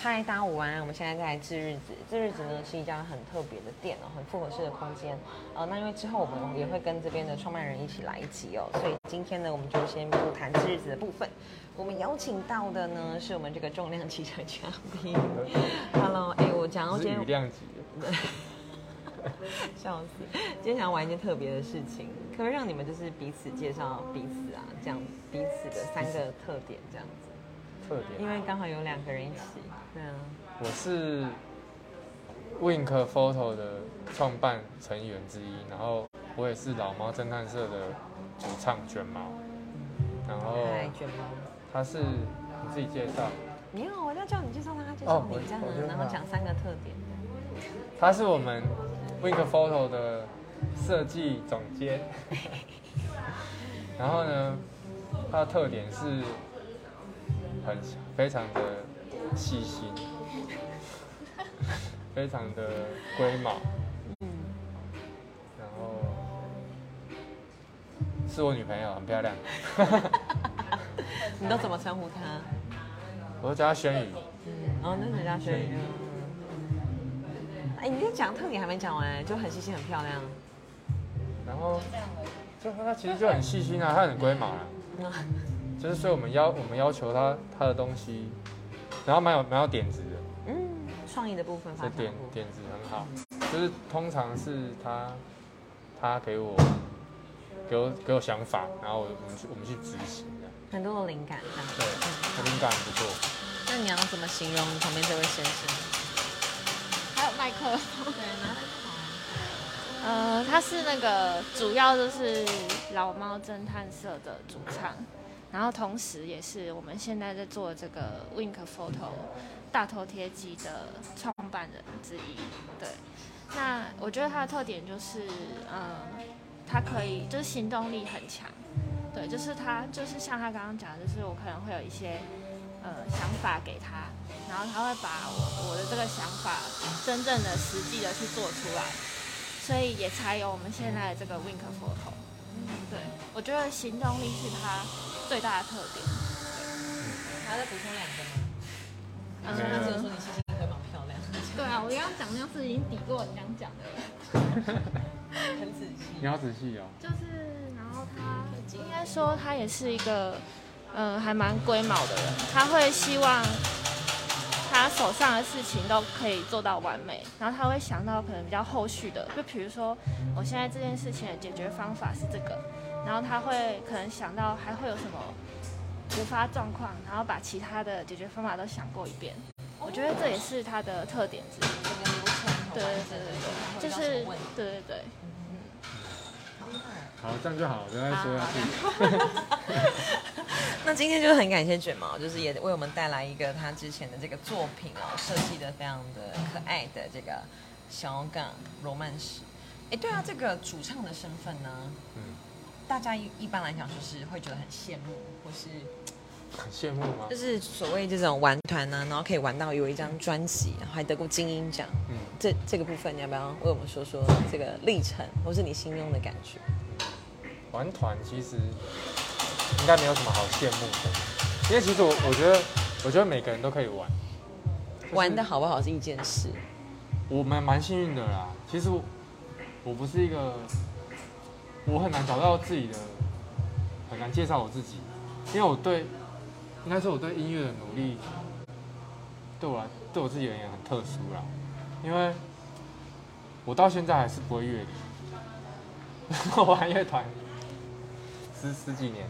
嗨，大家午安！我们现在在治日子，治日子呢是一家很特别的店哦，很复合式的空间。呃，那因为之后我们也会跟这边的创办人一起来一集哦，所以今天呢，我们就先不谈治日子的部分。我们邀请到的呢，是我们这个重量级的嘉宾。Hello，哎，我讲到今天量级的，笑死！今天想要玩一件特别的事情，可不可以让你们就是彼此介绍彼此啊？这样彼此的三个特点这样子，特点。因为刚好有两个人一起，对啊。我是 Wink Photo 的创办成员之一，然后我也是老猫侦探社的主唱卷毛，然后嗨，卷毛。他是你自己介绍，没有，我要叫你介绍他，介绍你这样我觉，得然后讲三个特点。他是我们 Wink Photo 的设计总监，然后呢，他的特点是很非常的细心，非常的龟毛，嗯，然后是我女朋友，很漂亮，你都怎么称呼她？我都叫她轩宇。嗯，哦，那是叫轩宇。哎，你在讲特点还没讲完，就很细心，很漂亮。然后就她其实就很细心啊，她很龟毛啊，嗯 就是所以我们要我们要求他他的东西，然后蛮有蛮有点子的。嗯，创意的部分发这点。点子很好，就是通常是他他给我给我给我想法，然后我我们去我们去执行的，很多的灵感这样。对，他灵感不错。那你要怎么形容你旁边这位先生？还有麦克风，对，拿来呃，他是那个主要就是老猫侦探社的主唱，然后同时也是我们现在在做这个 Wink Photo 大头贴机的创办人之一。对，那我觉得他的特点就是，嗯，他可以就是行动力很强。对，就是他就是像他刚刚讲的，就是我可能会有一些呃想法给他，然后他会把我我的这个想法真正的实际的去做出来。所以也才有我们现在的这个 Wink Photo。对，我觉得行动力是他最大的特点。还要再补充两个吗？嗯刚刚只有说你细心龟毛漂亮，对啊，我刚刚讲那样是已经抵过你刚刚讲的了。很仔细。你要仔细哦，就是，然后他应该说他也是一个，嗯，还蛮龟毛的人。他会希望他手上的事情都可以做到完美，然后他会想到可能比较后续的，就比如说我现在这件事情的解决方法是这个，然后他会可能想到还会有什么突发状况，然后把其他的解决方法都想过一遍。我觉得这也是他的特点之一。整个流程很对对对对，就是对对对。好，这样就好，不要再说下去。那今天就是很感谢卷毛，就是也为我们带来一个他之前的这个作品哦，设计的非常的可爱的这个小港罗曼史。哎，对啊，这个主唱的身份呢，嗯，大家一一般来讲就是会觉得很羡慕，或是很羡慕吗就？是所谓这种玩团呢、然后可以玩到有一张专辑，还得过金鹰奖。嗯，这这个部分，你要不要为我们说说这个历程，或是你心中的感觉？玩团其实应该没有什么好羡慕的，因为其实我我觉得我觉得每个人都可以玩，就是玩的好不好是一件事，我们蛮幸运的啦。其实我我不是一个，我很难找到自己的，很难介绍我自己，因为我对，应该说我对音乐的努力，对我来对我自己而言很特殊啦，因为我到现在还是不会乐理，我玩乐团十十几年，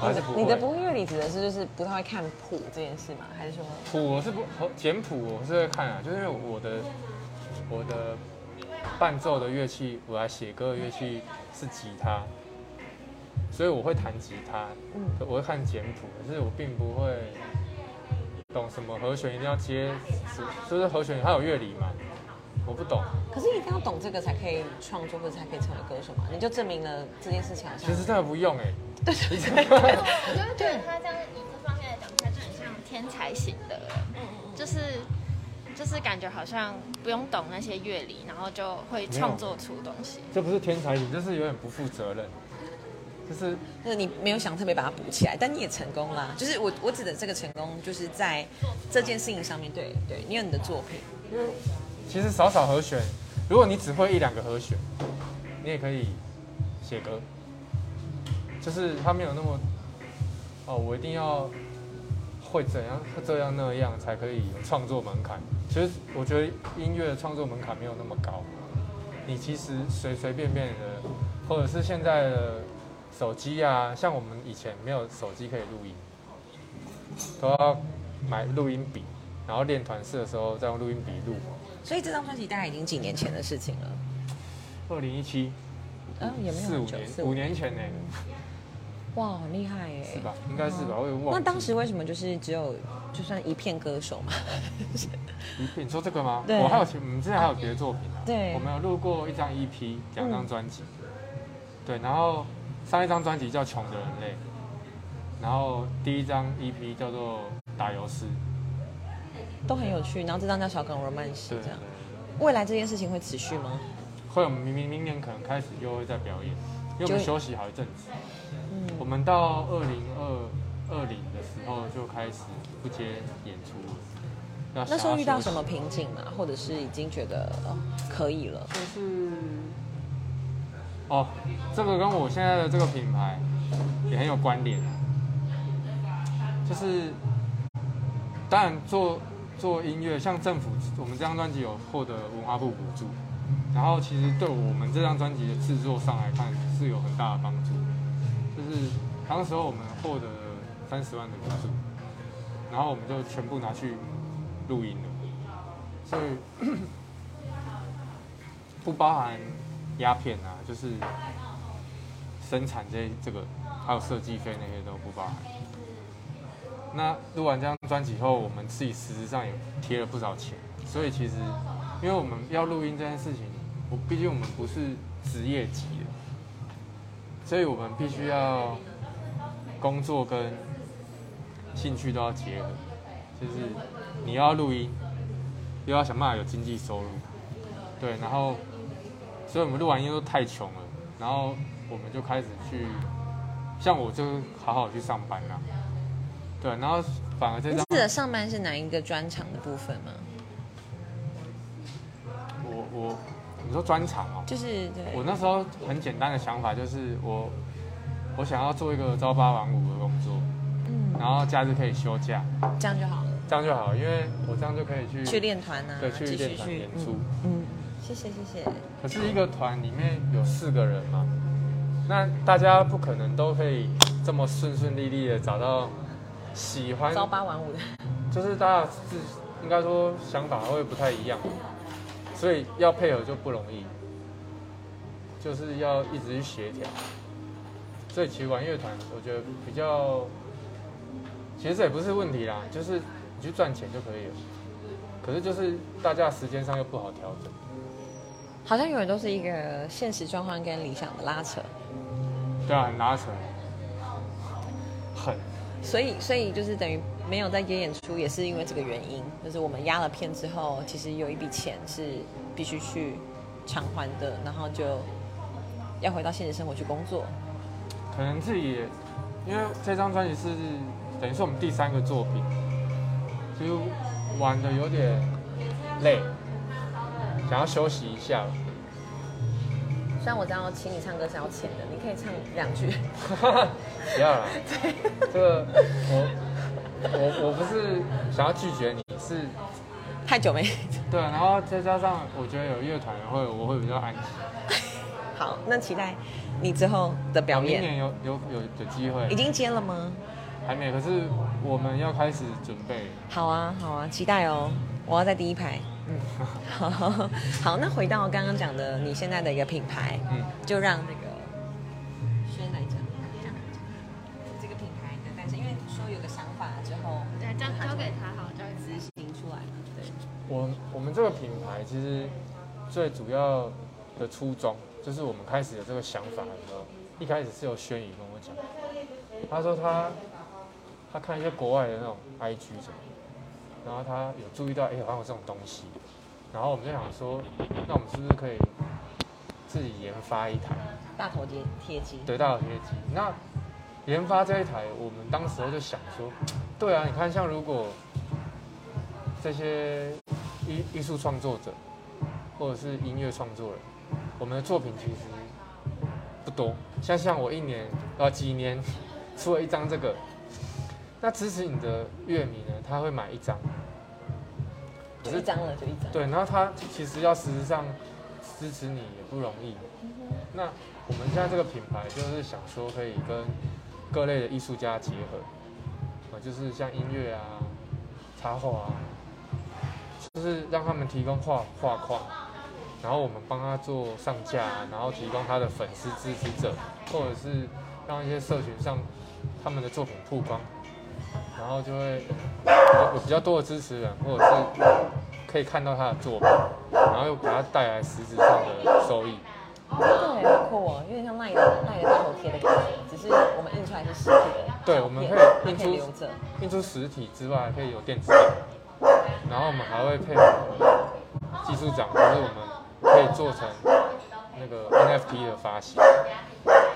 我还是不会。你的不会乐理指的是就是不太会看谱这件事吗？还是说谱我是不简谱我是会看啊，就是因为我的我的伴奏的乐器，我来写歌的乐器是吉他，所以我会弹吉他，嗯我会看简谱，可是我并不会懂什么和弦一定要接，是就是和弦它有乐理嘛，我不懂。可是一定要懂这个才可以创作，或者才可以成为歌手嘛？你就证明了这件事情好像其实真的不用哎、对对对，我就会觉得他这样以这方面来讲，他就很像天才型的人，就是就是感觉好像不用懂那些乐理，然后就会创作出东西。这不是天才型，这是有点不负责任。就是就是你没有想特别把它补起来，但你也成功啦。就是我我指的这个成功，就是在这件事情上面，对对，你有你的作品，因为其实少少和弦，如果你只会一两个和弦，你也可以写歌，就是它没有那么哦，我一定要会怎样这样那样才可以有创作门槛。其实我觉得音乐的创作门槛没有那么高，你其实随随便便的，或者是现在的手机啊，像我们以前没有手机可以录音，都要买录音笔，然后练团式的时候再用录音笔录。所以这张专辑大概已经几年前的事情了。二零一七，嗯、也没有，四五年，四五年前呢，哇，很厉害耶，是吧？应该是吧？我也忘。那当时为什么就是只有就算一片歌手嘛？一片，你说这个吗？对我还有其，我们之前还有别的作品啊。对我们有录过一张 EP，两张专辑。对，然后上一张专辑叫《穷的人类》，然后第一张 EP 叫做《打油诗》。都很有趣。然后这张叫《小港 romance》对这样。未来这件事情会持续吗？会，我们明明明年可能开始又会再表演，因为我们休息好一阵子。我嗯，们到二零二二零的时候就开始不接演出了。那时候遇到什么瓶颈嘛？或者是已经觉得哦可以了？就是哦，这个跟我现在的这个品牌也很有关联。就是当然做做音乐，像政府，我们这张专辑有获得文化部补助，然后其实对我们这张专辑的制作上来看是有很大的帮助。是当时候我们获得了三十万的补助，然后我们就全部拿去录音了，所以。不包含鸦片啊，就是生产这这个，还有设计费那些都不包含。那录完这张专辑后，我们自己实质上也贴了不少钱，所以其实因为我们要录音这件事情，我毕竟我们不是职业级的，所以我们必须要工作跟兴趣都要结合，就是你要录音，又要想办法有经济收入。对，然后，所以我们录完音都太穷了，然后我们就开始去，像我就好好去上班啦。对，然后反而这张你的上班是哪一个专场的部分吗？我我你说专场哦，就是对，我那时候很简单的想法就是我我想要做一个朝八晚五的工作，嗯，然后假日可以休假，这样就好了。这样就好，因为我这样就可以去去练团啊，对去练团演出。嗯，谢谢谢谢。可是一个团里面有四个人嘛，那大家不可能都可以这么顺顺利利的找到喜欢，朝八晚五的，就是大家是应该说想法会不太一样，所以要配合就不容易，就是要一直去协调。所以其实玩乐团，我觉得比较，其实这也不是问题啦，就是你去赚钱就可以了。可是就是大家时间上又不好调整。好像永远都是一个现实状况跟理想的拉扯。对啊，很拉扯，很所以，所以就是等于没有在接演出，也是因为这个原因。就是我们压了片之后，其实有一笔钱是必须去偿还的，然后就要回到现实生活去工作。可能自己，因为这张专辑是等于是我们第三个作品，其实玩的有点累，想要休息一下。虽然我知道请你唱歌是要钱的，你可以唱两句。不要了，这个我我我不是想要拒绝你，是太久没对，然后再加上我觉得有乐团会我会比较安心。好，那期待你之后的表演。明年有有有有机会已，经接了吗？还没，可是我们要开始准备。好啊，好啊，期待哦！我要在第一排。嗯，好，好。那回到刚刚讲的，你现在的一个品牌，嗯，就让那个轩来讲，讲这个品牌的诞生，因为说有个想法之后，对，交交给他好，交给执行出来嘛，对。我我们这个品牌其实最主要的初衷，就是我们开始有这个想法的时候，一开始是由轩宇跟我讲，他说他他看一些国外的那种 IG 什么的，然后他有注意到，哎、好像有这种东西，然后我们就想说，那我们是不是可以自己研发一台？大头贴贴机，对，大头贴机。那研发这一台，我们当时候就想说，对啊，你看像如果这些艺艺术创作者或者是音乐创作人，我们的作品其实不多，像像我一年呃几年出了一张这个，那支持你的乐迷呢，他会买一张，可就是一张了就一张。对，然后他其实要实质上支持你也不容易。那我们现在这个品牌就是想说可以跟各类的艺术家结合，呃，就是像音乐啊、插画啊，就是让他们提供画画框，然后我们帮他做上架，然后提供他的粉丝支持者，或者是让一些社群上他们的作品曝光，然后就会有比较多的支持人，或者是可以看到他的作品，然后又给他带来实质上的收益。对，很酷哦，有点像卖的赖的大头贴的感觉，只是我们印出来是实体的。对我们可以印出。印出实体之外，还可以有电子版，然后我们还会配合技术长，就是我们可以做成那个 NFT 的发行，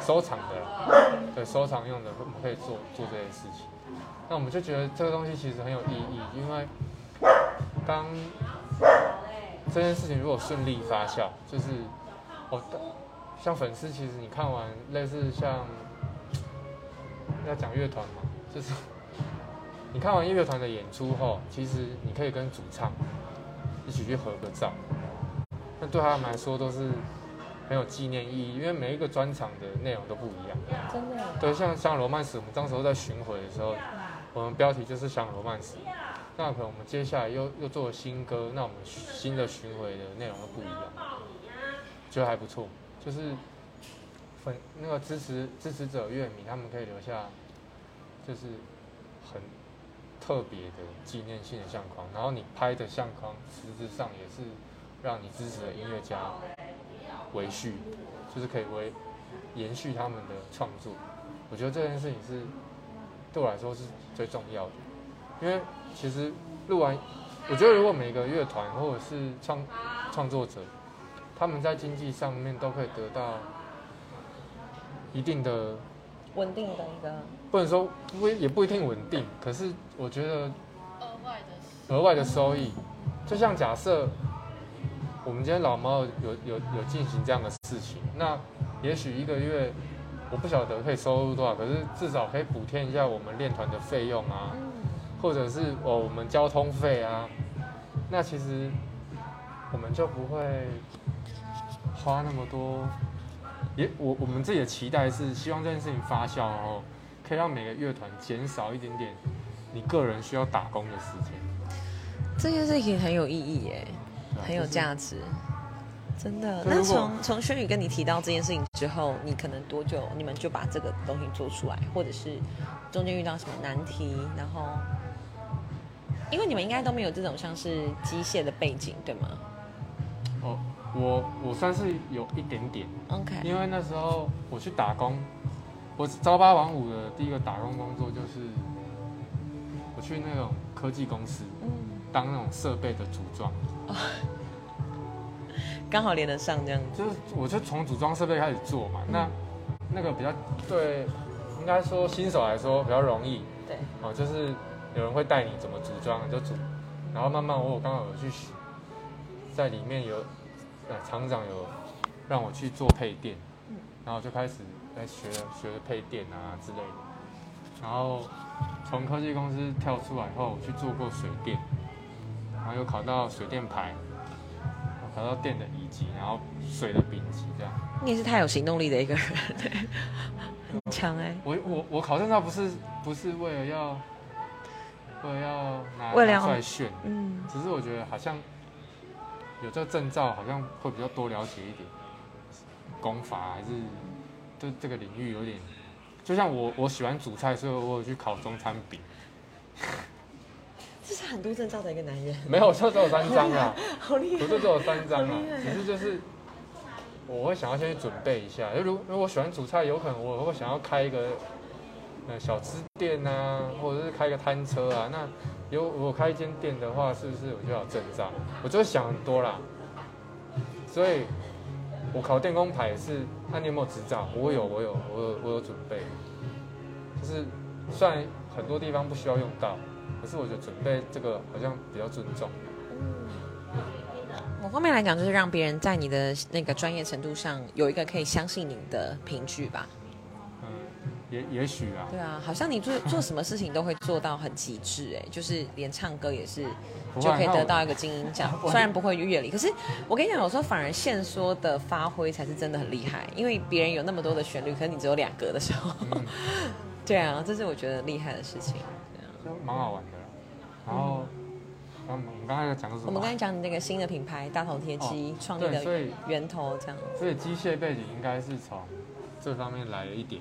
收藏的啦，对，收藏用的，我们可以做做这些事情。那我们就觉得这个东西其实很有意义，因为当这件事情如果顺利发酵，就是哦，像粉丝，其实你看完类似像要讲乐团嘛，就是 你看完乐团的演出后，其实你可以跟主唱一起去合个照，那对他们来说都是很有纪念意义，因为每一个专场的内容都不一样。真的。对，像像罗曼史，我们当时候在巡回的时候，我们标题就是像罗曼史。那可能我们接下来又又做了新歌，那我们新的巡回的内容又不一样，觉得还不错。就是粉那个支持支持者乐迷，他们可以留下就是很特别的纪念性的相框，然后你拍的相框实质上也是让你支持的音乐家维续，就是可以维延续他们的创作。我觉得这件事情是对我来说是最重要的，因为其实录完，我觉得如果每个乐团或者是创创作者，他们在经济上面都可以得到一定的，稳定的一个，不能说不也不一定稳定，可是我觉得额外的额外的收益，就像假设我们今天老猫有有有进行这样的事情，那也许一个月我不晓得可以收入多少，可是至少可以补贴一下我们练团的费用啊，嗯，或者是哦我们交通费啊，那其实我们就不会花那么多。也我我们自己的期待是希望这件事情发酵后，可以让每个乐团减少一点点你个人需要打工的时间。这件事情很有意义耶，很有价值，真的。那从从轩宇跟你提到这件事情之后，你可能多久你们就把这个东西做出来，或者是中间遇到什么难题，然后，因为你们应该都没有这种像是机械的背景，对吗？哦，我我算是有一点点，？OK，因为那时候我去打工，我朝八晚五的第一个打工工作就是我去那种科技公司嗯，当那种设备的组装，刚好连得上这样子。就是我就从组装设备开始做嘛，那那个比较对，应该说新手来说比较容易。对，哦，就是有人会带你怎么组装你就组，然后慢慢我有刚好有去学，在里面有呃厂长有让我去做配电，然后就开始来学学配电啊之类的，然后从科技公司跳出来后，我去做过水电，然后又考到水电牌，考到电的乙级，然后水的丙级这样。你也是太有行动力的一个人，对，很强哎、我我我考证照不是不是为了要为了要拿为了要拿出来炫，嗯，只是我觉得好像有这个证照，好像会比较多了解一点功法，还是对这个领域有点。就像我我喜欢煮菜，所以我有去考中餐饼，这是很多证照的一个男人，没有，就 只有三张啊，好厉害。不是只有三张啊只是就是我会想要先去准备一下。如如果我喜欢煮菜，有可能我会想要开一个呃小吃店啊，或者是开个摊车啊。那有我开一间店的话，是不是我就要有证照？我就会想很多啦。所以我考电工牌是那你有没有执照？我有，我有，我有，我有准备。就是虽然很多地方不需要用到，可是我觉得准备这个好像比较尊重。某方面来讲，就是让别人在你的那个专业程度上有一个可以相信你的凭据吧。嗯，也也许啊，对啊，好像你做 做什么事情都会做到很极致，哎，就是连唱歌也是就可以得到一个金鹰奖 虽然不会乐理，可是我跟你讲，有时候反而现说的发挥才是真的很厉害，因为别人有那么多的旋律，可是你只有两个的时候，嗯 对啊，这是我觉得厉害的事情。对啊蛮好玩的啦。然后，我们刚才在讲什么？我们刚才讲你那个新的品牌大头贴机哦创立的源头，这样。所以机械背景应该是从这方面来了一点，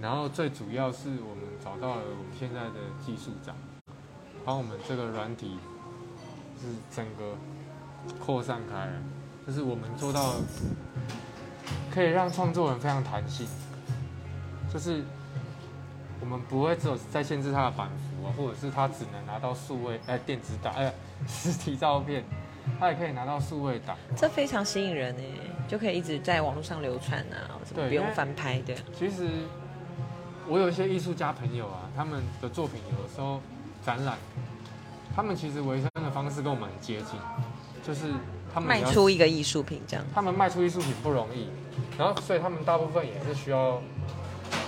然后最主要是我们找到了我们现在的技术长，把我们这个软体是整个扩散开来，就是我们做到可以让创作人非常弹性，就是我们不会只有在限制他的版幅啊，或者是他只能拿到数位哎电子档哎 实体照片，他也可以拿到数位档。这非常吸引人哎，就可以一直在网络上流传啊，什么不用翻拍的。其实我有一些艺术家朋友啊，他们的作品有的时候展览，他们其实维生的方式跟我们很接近，就是他们卖出一个艺术品这样。他们卖出艺术品不容易，然后所以他们大部分也是需要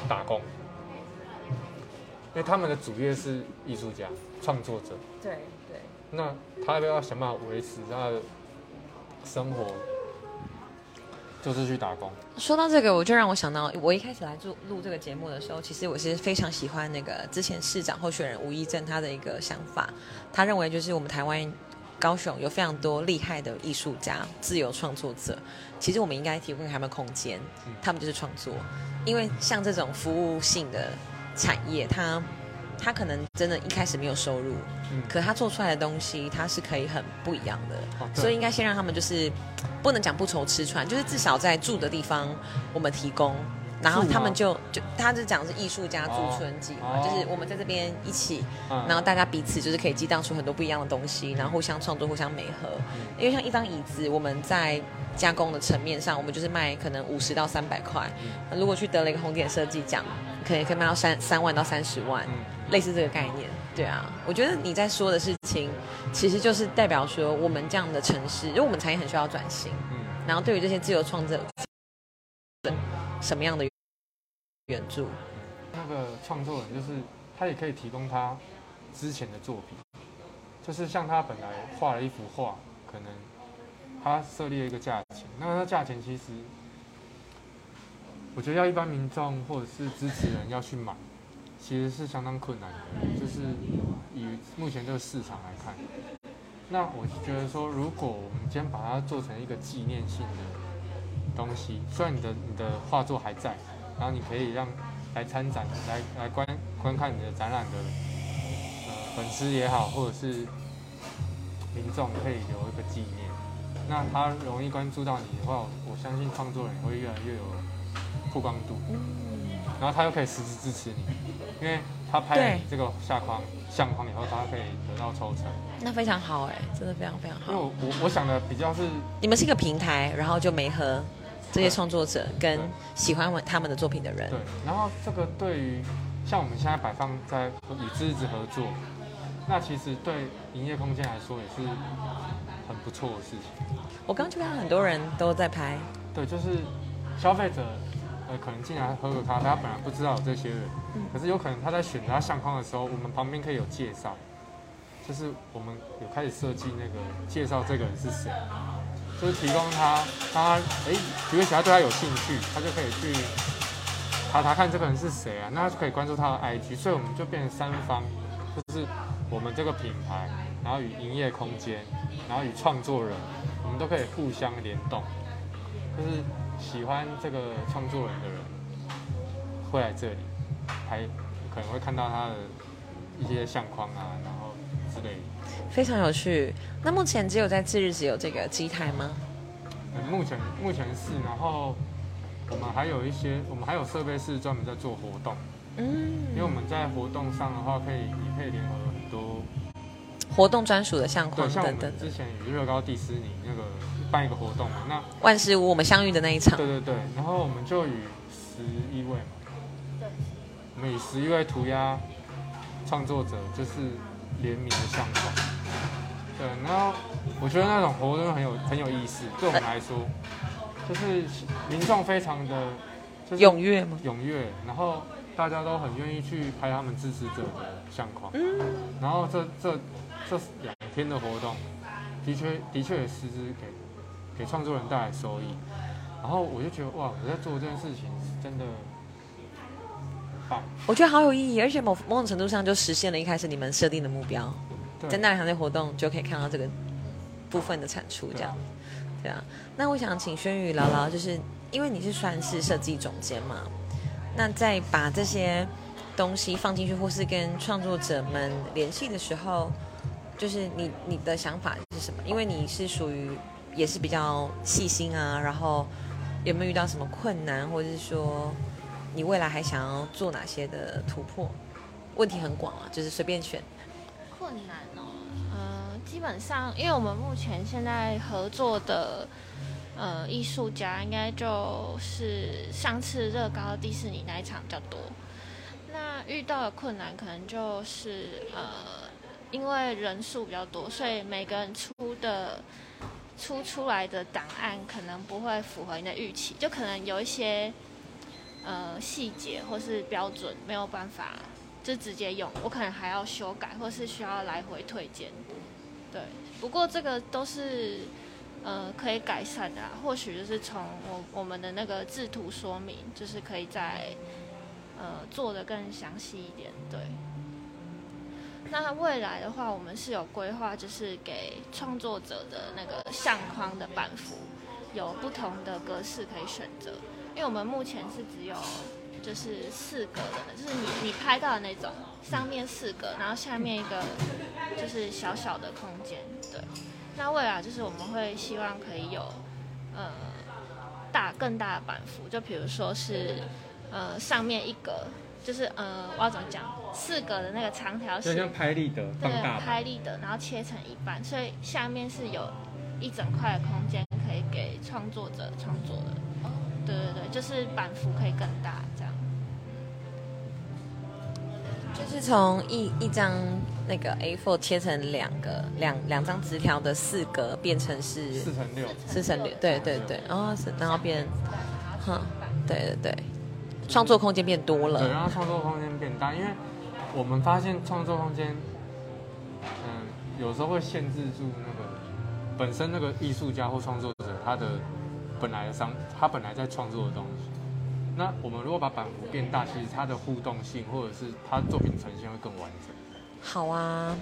打工，因为他们的主业是艺术家、创作者，对对。那他要不要想办法维持他的生活，就是去打工。说到这个，我就让我想到，我一开始来录录这个节目的时候，其实我是非常喜欢那个之前市长候选人吴怡正他的一个想法。他认为就是我们台湾高雄有非常多厉害的艺术家、自由创作者，其实我们应该提供给他们空间嗯，他们就是创作。因为像这种服务性的产业，他，他可能真的一开始没有收入，嗯，可他做出来的东西，他是可以很不一样的。哦所以应该先让他们就是不能讲不愁吃穿，就是至少在住的地方我们提供，然后他们就就他就讲是艺术家驻村计划，哦就是我们在这边一起，嗯然后大家彼此就是可以激荡出很多不一样的东西，然后互相创作、互相美合。因为像一张椅子，我们在加工的层面上，我们就是卖可能五十到三百块，如果去得了一个红点设计奖，可能可以卖到三三万到三十万。嗯，类似这个概念，对啊，我觉得你在说的事情，其实就是代表说我们这样的城市，因为我们产业很需要转型，嗯然后对于这些自由创作者，什么样的援助？那个创作人就是他也可以提供他之前的作品，就是像他本来画了一幅画，可能他设立了一个价钱，那那价钱其实我觉得要一般民众或者是支持人要去买，其实是相当困难的，就是以目前这个市场来看。那我是觉得说，如果我们今天把它做成一个纪念性的东西，虽然你的你的画作还在，然后你可以让来参展、来来观观看你的展览的呃粉丝也好，或者是民众可以留一个纪念。那他容易关注到你的话，我相信创作人也会越来越有曝光度，然后他又可以实质支持你，因为他拍了对你这个下框相框以后，他可以得到抽成。那非常好哎、真的非常非常好因为。我我我想的比较是你们是一个平台，然后就没合这些创作者跟喜欢他们的作品的人。对，，然后这个对于像我们现在摆放在与之子合作，那其实对营业空间来说也是很不错的事情。我刚刚就看到很多人都在拍，对，就是消费者呃可能进来喝个咖啡，他本来不知道有这些人，可是有可能他在选择他相框的时候，我们旁边可以有介绍，就是我们有开始设计那个介绍这个人是谁，就是提供他他哎，比如起他对他有兴趣，他就可以去查查看这个人是谁啊，那他就可以关注他的 IG，所以我们就变成三方，就是我们这个品牌，然后与营业空间，然后与创作人，我们都可以互相联动，就是喜欢这个创作人的人会来这里，还可能会看到他的一些相框啊，然后之类的。非常有趣。那目前只有在自日只有这个机台吗？呃目前目前是，然后我们还有一些，我们还有设备是专门在做活动，嗯。因为我们在活动上的话，可以也可以联合很多。活动专属的相对，框像我等等的。们之前与乐高迪士尼那个办一个活动嘛，那万事屋我们相遇的那一场。对，对对，然后我们就与十一位嘛，对，我们与十一位涂鸦创作者就是联名的相框，对，然后我觉得那种活动很有很有意思，对我们来说，就是民众非常的就是踊跃吗？踊跃，然后大家都很愿意去拍他们支持者的相框，然后这这这两天的活动，的确的确也实质给给创作人带来收益，然后我就觉得哇，我在做这件事情是真的，我觉得好有意义，而且某某种程度上就实现了一开始你们设定的目标。对在那两场的活动就可以看到这个部分的产出，这样。对啊，那我想请轩宇聊聊，就是因为你是算是设计总监嘛，那在把这些东西放进去，或是跟创作者们联系的时候，就是你你的想法是什么？因为你是属于也是比较细心啊，然后有没有遇到什么困难，或者是说你未来还想要做哪些的突破？问题很广啊，就是随便选。困难基本上，因为我们目前现在合作的呃艺术家，应该就是上次乐高迪士尼那一场比较多。那遇到的困难可能就是呃，因为人数比较多，所以每个人出的出出来的档案可能不会符合你的预期，就可能有一些呃细节或是标准没有办法就直接用，我可能还要修改，或是需要来回推荐。对，不过这个都是呃可以改善的啦，或许就是从我我们的那个制图说明，就是可以再呃做的更详细一点。对。那未来的话，我们是有规划，就是给创作者的那个相框的版幅有不同的格式可以选择，因为我们目前是只有就是四格的，就是你你拍到的那种，上面四格，然后下面一个就是小小的空间。对，那未来就是我们会希望可以有呃大更大的版幅，就比如说是呃上面一格，就是呃我要怎么讲，四格的那个长条形，就像拍立得对，拍立得，然后切成一半，所以下面是有一整块的空间可以给创作者创作的。对对对，就是版幅可以更大就是从一一张那个 A4 切成两个两两张纸条的四格，变成是四乘六，四乘六，对对对，然后是然后变，哼，对对对，创作空间变多了。对，然后创作空间变大，因为我们发现创作空间，嗯，有时候会限制住那个本身那个艺术家或创作者他的本来的商，他本来在创作的东西。那我们如果把版幅变大，其实它的互动性或者是它作品呈现会更完整。好啊。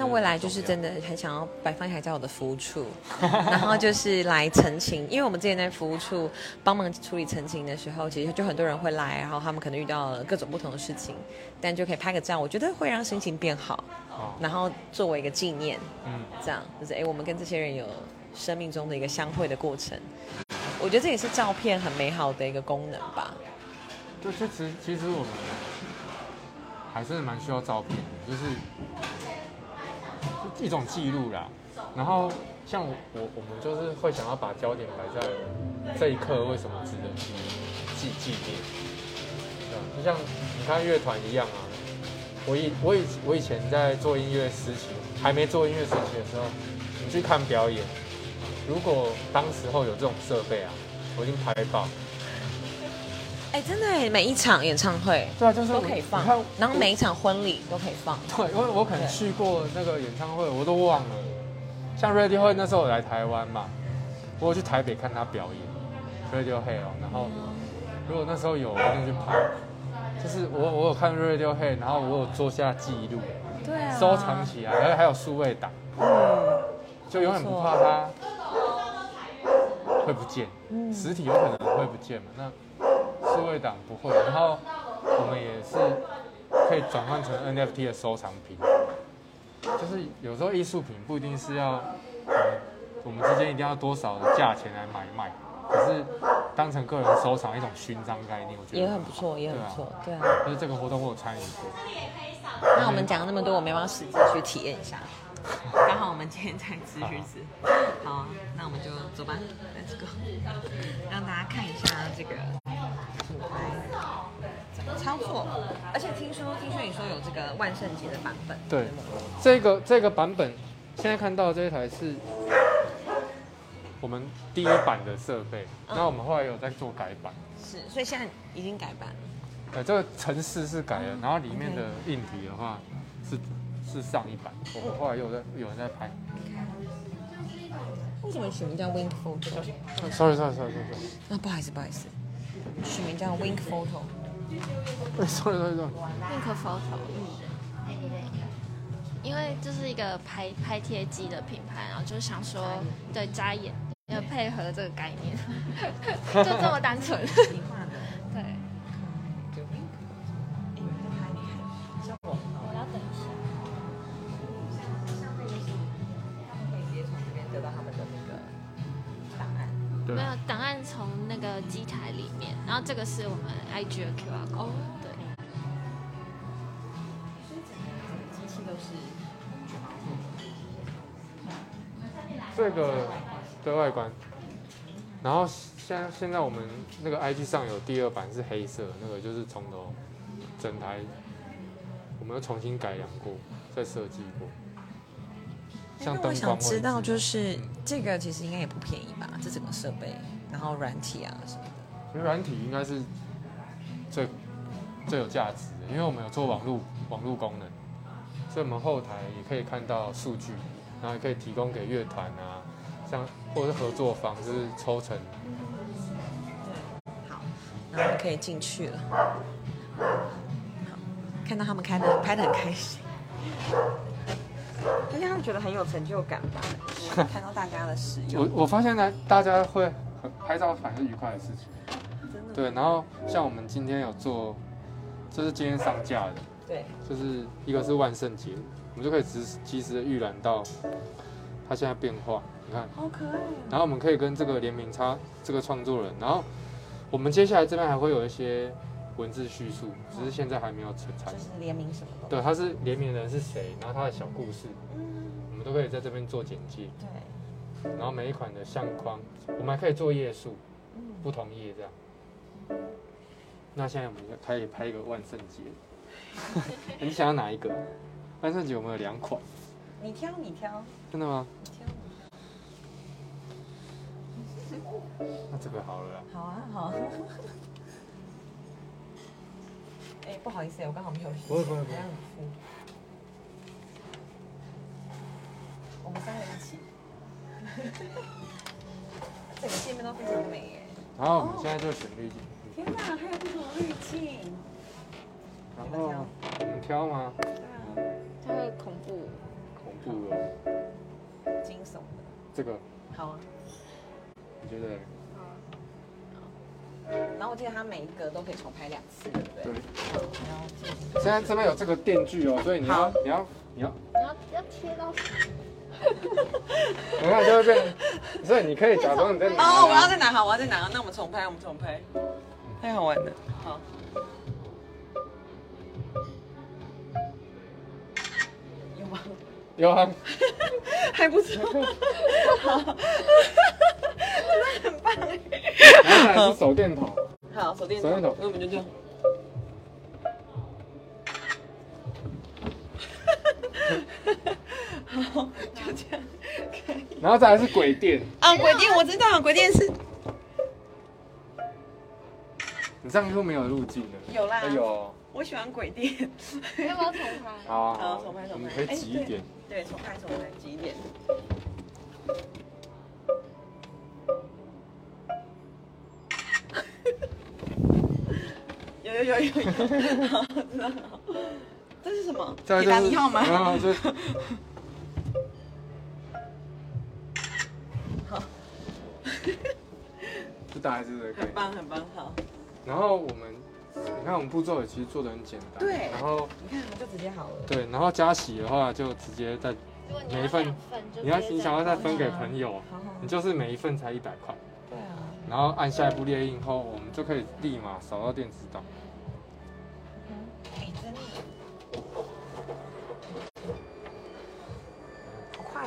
那未来就是真的很想要摆放一台在我的服务处，然后就是来澄清，因为我们之前在服务处帮忙处理澄清的时候，其实就很多人会来，然后他们可能遇到了各种不同的事情，但就可以拍个照，我觉得会让心情变好，哦，然后作为一个纪念，嗯，这样就是哎，我们跟这些人有生命中的一个相会的过程。我觉得这也是照片很美好的一个功能吧。就其实其实我们还是蛮需要照片的，就是就一种记录啦。然后像我我我们就是会想要把焦点摆在这一刻为什么值得纪纪纪念，对吧？就像你看乐团一样啊。我以我以我以前在做音乐实习，还没做音乐实习的时候，你去看表演，如果当时候有这种设备啊，我已经拍爆。哎，真的哎，每一场演唱会对啊，就是都可以放，然后每一场婚礼都可以放。对，因为我可能去过那个演唱会，我都忘了。像 Radiohead 那时候我来台湾嘛，我有去台北看他表演 Radiohead 哦，然后如果那时候有，我一定去拍。就是我我有看 Radiohead，然后我有做下记录，对啊，收藏起来，而且还有数位档，嗯，就永远不怕它会不见。嗯实体有可能会不见嘛，那数位档不会。然后我们也是可以转换成 NFT 的收藏品，就是有时候艺术品不一定是要，呃我们之间一定要多少的价钱来买卖，可是当成个人收藏一种勋章概念，我觉得也很不错，也很不错，对啊。就是这个活动我有参与过，那我们讲了那么多，我们要不要实际去体验一下？刚好我们今天在吃橘子，好啊，那我们就走吧，Let's go，让大家看一下这个品牌怎么操作。而且听说，听说你说有这个万圣节的版本，对吗这个这个版本，现在看到这一台是我们第一版的设备，嗯那我们后来有在做改版。是，所以现在已经改版了。呃，这个城市是改了，然后里面的硬体的话是是上一版，我们后来又在有人在拍。为什么取名叫 Wink Photo？sorry sorry sorry sorry 啊，不好意思，不好意思，取名叫 Wink Photo。sorry sorry sorry。Link Photo，因为这是一个拍拍贴机的品牌，然后就是想说，对扎眼，要配合这个概念，就这么单纯。个是我们 IG 的 QR code，对。这个的外观，然后现在现在我们那个 IG 上有第二版是黑色，那个就是从头整台我们又重新改良过，再设计过。像那我灯光想知道，就是这个其实应该也不便宜吧？这整个设备，然后软体啊什么的。其实软体应该是最最有价值的，因为我们有做网络网络功能，所以我们后台也可以看到数据，然后也可以提供给乐团啊，像或者是合作方，就是抽成。好，然可以进去了。好，看到他们开的拍的很开心，应该他们觉得很有成就感吧？看到大家的使我用，我我发现呢，大家会很拍照反正愉快的事情。对，然后像我们今天有做，这是今天上架的，对，就是一个是万圣节，我们就可以及时及时的预览到它现在变化。你看，好可爱哦。然后我们可以跟这个联名插这个创作人，然后我们接下来这边还会有一些文字叙述，只是现在还没有成产就。是联名什么的。对，他是联名人是谁，然后他的小故事，嗯，我们都可以在这边做简介。对，然后每一款的相框，我们还可以做页数，嗯，不同页这样。那现在我们就可以拍一个万圣节，你想要哪一个？万圣节我们有两款，你挑，你挑，真的吗？你挑。那这个好了啦。好啊，好。哎、不好意思，我刚好没有。不会不会不会。我们三个一起。整个界面都非常美耶！然后我们现在就选滤镜，天哪，还有不同的滤镜。然后我们挑吗？对啊，它会恐怖。恐怖的，惊悚的。这个好啊。你觉得？然后我记得它每一个都可以重拍两次，对不对？对。现在这边有这个电锯哦，所以你要你要你要，你要要贴到 你看就会变，所以你可以假装你在拿哦，我要在哪好，我要在拿。那我们重拍，我们重拍，太好玩了。好。有吗？有啊，还不错，好，真的很棒哎。然后还是手电筒，好，手电手电筒那我们就这样。好，就这样，可以。然后再来是鬼店，啊，鬼店我知道，鬼店是你这样就没有路径了。有啦哎有，我喜欢鬼店。要不要重拍？好重拍重拍可以挤一点。对，重拍重拍，挤一点。有有有有有，好，真的好。这是什么？再来铁达就是尼号吗？就大概是这个概念。很棒很棒，好。然后我们，你看我们步骤也其实做的很简单。对然后你看，就直接好了。对，然后加洗的话就直接在，每一份你要你想要再分给朋友，好好，你就是每一份才一百块，对啊。然后按下一步列印后，我们就可以立马扫到电子档。哎，真的。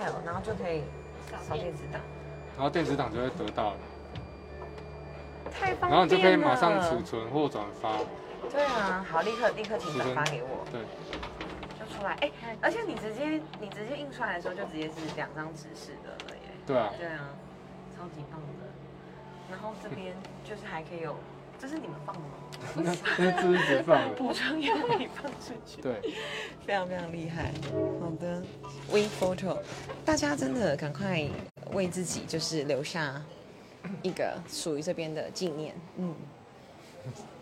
哦，然后就可以扫电子档，然后电子档就会得到了，太方便了。然后你就可以马上储存或转发。对啊，好，立刻立刻请转发给我，对，就出来。哎，而且你直接你直接印出来的时候，就直接是两张纸式的了耶。对啊，对啊，超级棒的。然后这边就是还可以有，这是你们放的吗？那那这是直放的。补充也可以放出去。对，非常非常厉害。好的，We Photo，大家真的赶快为自己就是留下一个属于这边的纪念。嗯，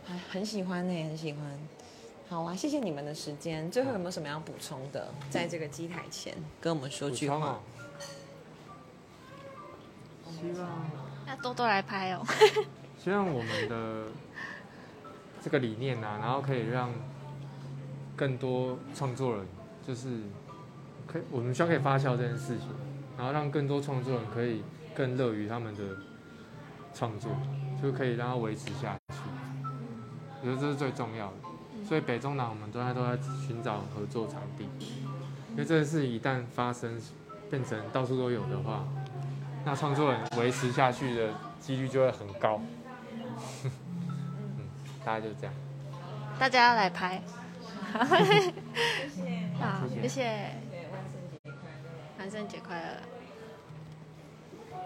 还很喜欢呢，很喜欢。好啊，谢谢你们的时间。最后有没有什么要补充的？在这个机台前跟我们说句话。希望要多多来拍哦。希望我们的这个理念啊，然后可以让更多创作人，就是可以我们希望可以发酵这件事情，然后让更多创作人可以更乐于他们的创作，就可以让它维持下去。我觉得这是最重要的。所以北中南我们都在都在寻找合作场地，因为这件事一旦发生，变成到处都有的话，那创作人维持下去的几率就会很高。嗯，大家就是这样。大家要来拍。好，谢谢谢谢。万圣节快乐！万圣节快乐！